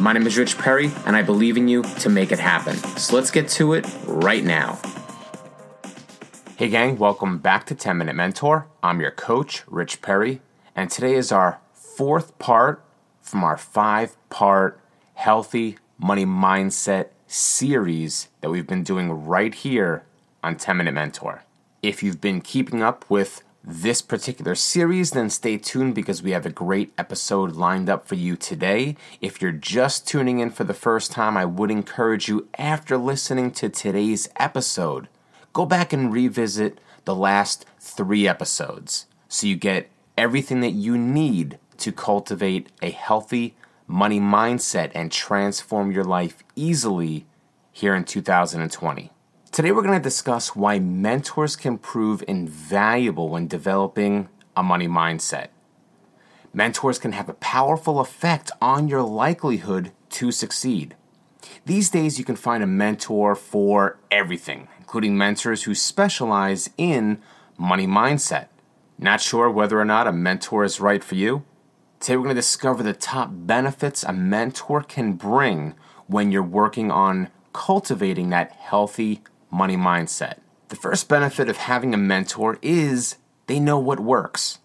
My name is Rich Perry, and I believe in you to make it happen. So let's get to it right now. Hey, gang, welcome back to 10 Minute Mentor. I'm your coach, Rich Perry, and today is our fourth part from our five part healthy money mindset series that we've been doing right here on 10 Minute Mentor. If you've been keeping up with this particular series, then stay tuned because we have a great episode lined up for you today. If you're just tuning in for the first time, I would encourage you, after listening to today's episode, go back and revisit the last three episodes so you get everything that you need to cultivate a healthy money mindset and transform your life easily here in 2020. Today, we're going to discuss why mentors can prove invaluable when developing a money mindset. Mentors can have a powerful effect on your likelihood to succeed. These days, you can find a mentor for everything, including mentors who specialize in money mindset. Not sure whether or not a mentor is right for you? Today, we're going to discover the top benefits a mentor can bring when you're working on cultivating that healthy money mindset. The first benefit of having a mentor is they know what works.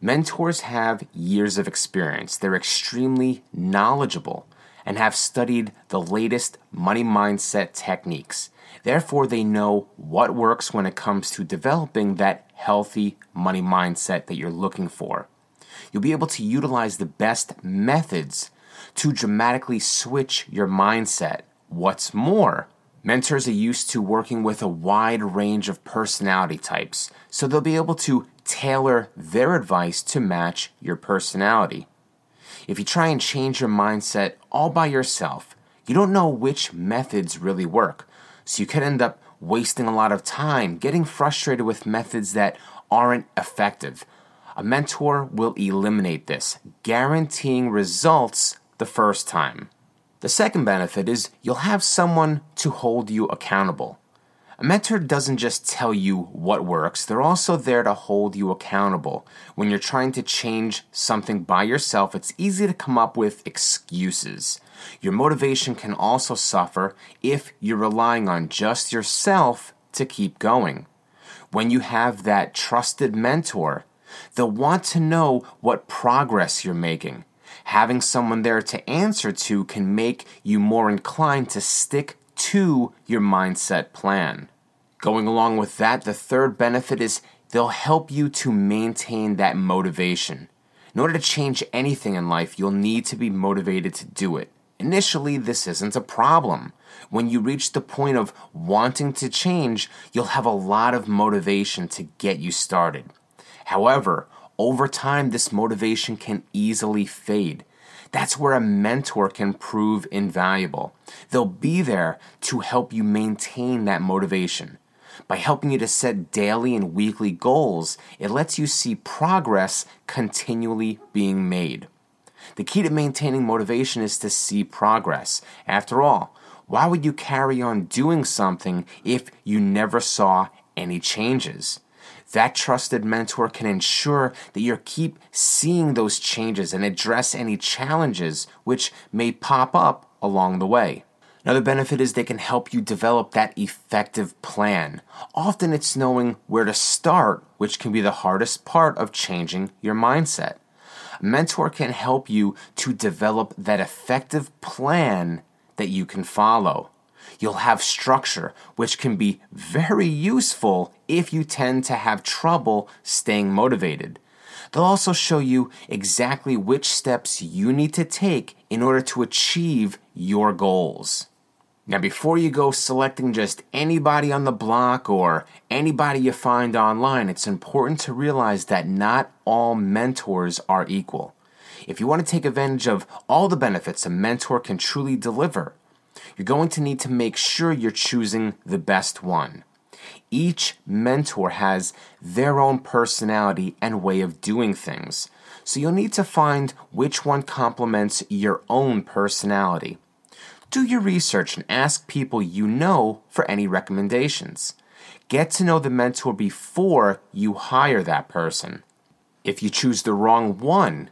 Mentors have years of experience, they're extremely knowledgeable, and have studied the latest money mindset techniques. Therefore, they know what works when it comes to developing that healthy money mindset that you're looking for. You'll be able to utilize the best methods to dramatically switch your mindset. What's more, Mentors are used to working with a wide range of personality types, so they'll be able to tailor their advice to match your personality. If you try and change your mindset all by yourself, you don't know which methods really work, so you could end up wasting a lot of time getting frustrated with methods that aren't effective. A mentor will eliminate this, guaranteeing results the first time. The second benefit is you'll have someone to hold you accountable. A mentor doesn't just tell you what works, they're also there to hold you accountable. When you're trying to change something by yourself, it's easy to come up with excuses. Your motivation can also suffer if you're relying on just yourself to keep going. When you have that trusted mentor, they'll want to know what progress you're making having someone there to answer to can make you more inclined to stick to your mindset plan. Going along with that, the third benefit is they'll help you to maintain that motivation. In order to change anything in life, you'll need to be motivated to do it. Initially, this isn't a problem. When you reach the point of wanting to change, you'll have a lot of motivation to get you started. However, over time, this motivation can easily fade. That's where a mentor can prove invaluable. They'll be there to help you maintain that motivation. By helping you to set daily and weekly goals, it lets you see progress continually being made. The key to maintaining motivation is to see progress. After all, why would you carry on doing something if you never saw any changes? That trusted mentor can ensure that you keep seeing those changes and address any challenges which may pop up along the way. Another benefit is they can help you develop that effective plan. Often it's knowing where to start, which can be the hardest part of changing your mindset. A mentor can help you to develop that effective plan that you can follow. You'll have structure, which can be very useful if you tend to have trouble staying motivated. They'll also show you exactly which steps you need to take in order to achieve your goals. Now, before you go selecting just anybody on the block or anybody you find online, it's important to realize that not all mentors are equal. If you want to take advantage of all the benefits a mentor can truly deliver, You're going to need to make sure you're choosing the best one. Each mentor has their own personality and way of doing things, so you'll need to find which one complements your own personality. Do your research and ask people you know for any recommendations. Get to know the mentor before you hire that person. If you choose the wrong one,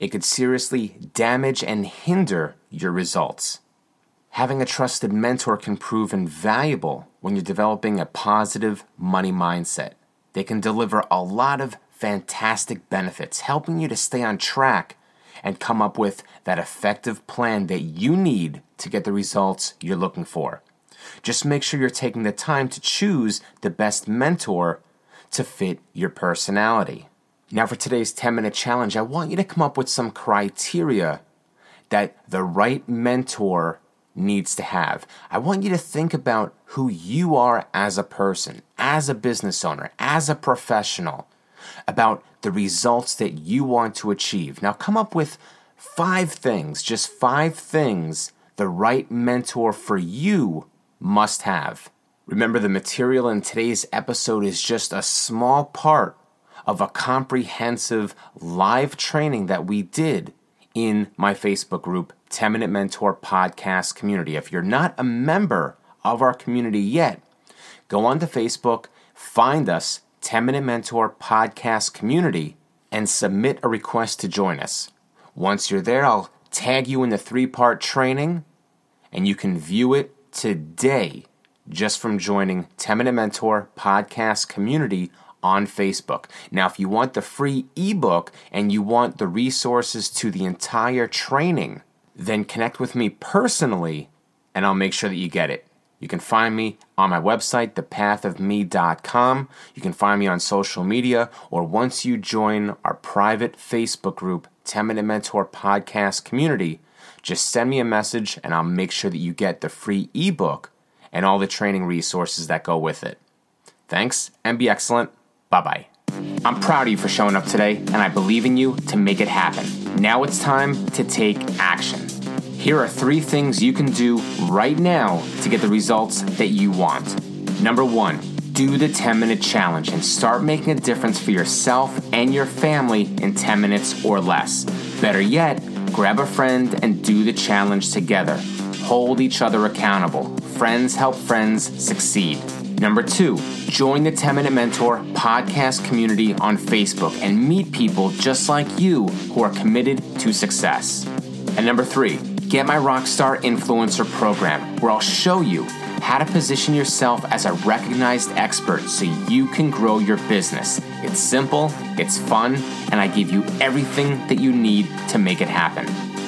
it could seriously damage and hinder your results. Having a trusted mentor can prove invaluable when you're developing a positive money mindset. They can deliver a lot of fantastic benefits, helping you to stay on track and come up with that effective plan that you need to get the results you're looking for. Just make sure you're taking the time to choose the best mentor to fit your personality. Now, for today's 10 minute challenge, I want you to come up with some criteria that the right mentor needs to have. I want you to think about who you are as a person, as a business owner, as a professional, about the results that you want to achieve. Now, come up with five things, just five things the right mentor for you must have. Remember, the material in today's episode is just a small part of a comprehensive live training that we did in my Facebook group, 10 Minute Mentor Podcast Community. If you're not a member of our community yet, go on to Facebook, find us, 10 Minute Mentor Podcast Community, and submit a request to join us. Once you're there, I'll tag you in the three part training, and you can view it today just from joining 10 Minute Mentor Podcast Community on Facebook. Now, if you want the free ebook and you want the resources to the entire training, then connect with me personally and I'll make sure that you get it. You can find me on my website, thepathofme.com. You can find me on social media, or once you join our private Facebook group, 10 Minute Mentor Podcast Community, just send me a message and I'll make sure that you get the free ebook and all the training resources that go with it. Thanks and be excellent. Bye bye. I'm proud of you for showing up today, and I believe in you to make it happen. Now it's time to take action. Here are three things you can do right now to get the results that you want. Number one, do the 10 minute challenge and start making a difference for yourself and your family in 10 minutes or less. Better yet, grab a friend and do the challenge together. Hold each other accountable. Friends help friends succeed. Number two, join the 10 Minute Mentor podcast community on Facebook and meet people just like you who are committed to success. And number three, get my Rockstar Influencer program where I'll show you how to position yourself as a recognized expert so you can grow your business. It's simple, it's fun, and I give you everything that you need to make it happen.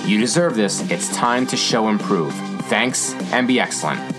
You deserve this. It's time to show improve. Thanks and be excellent.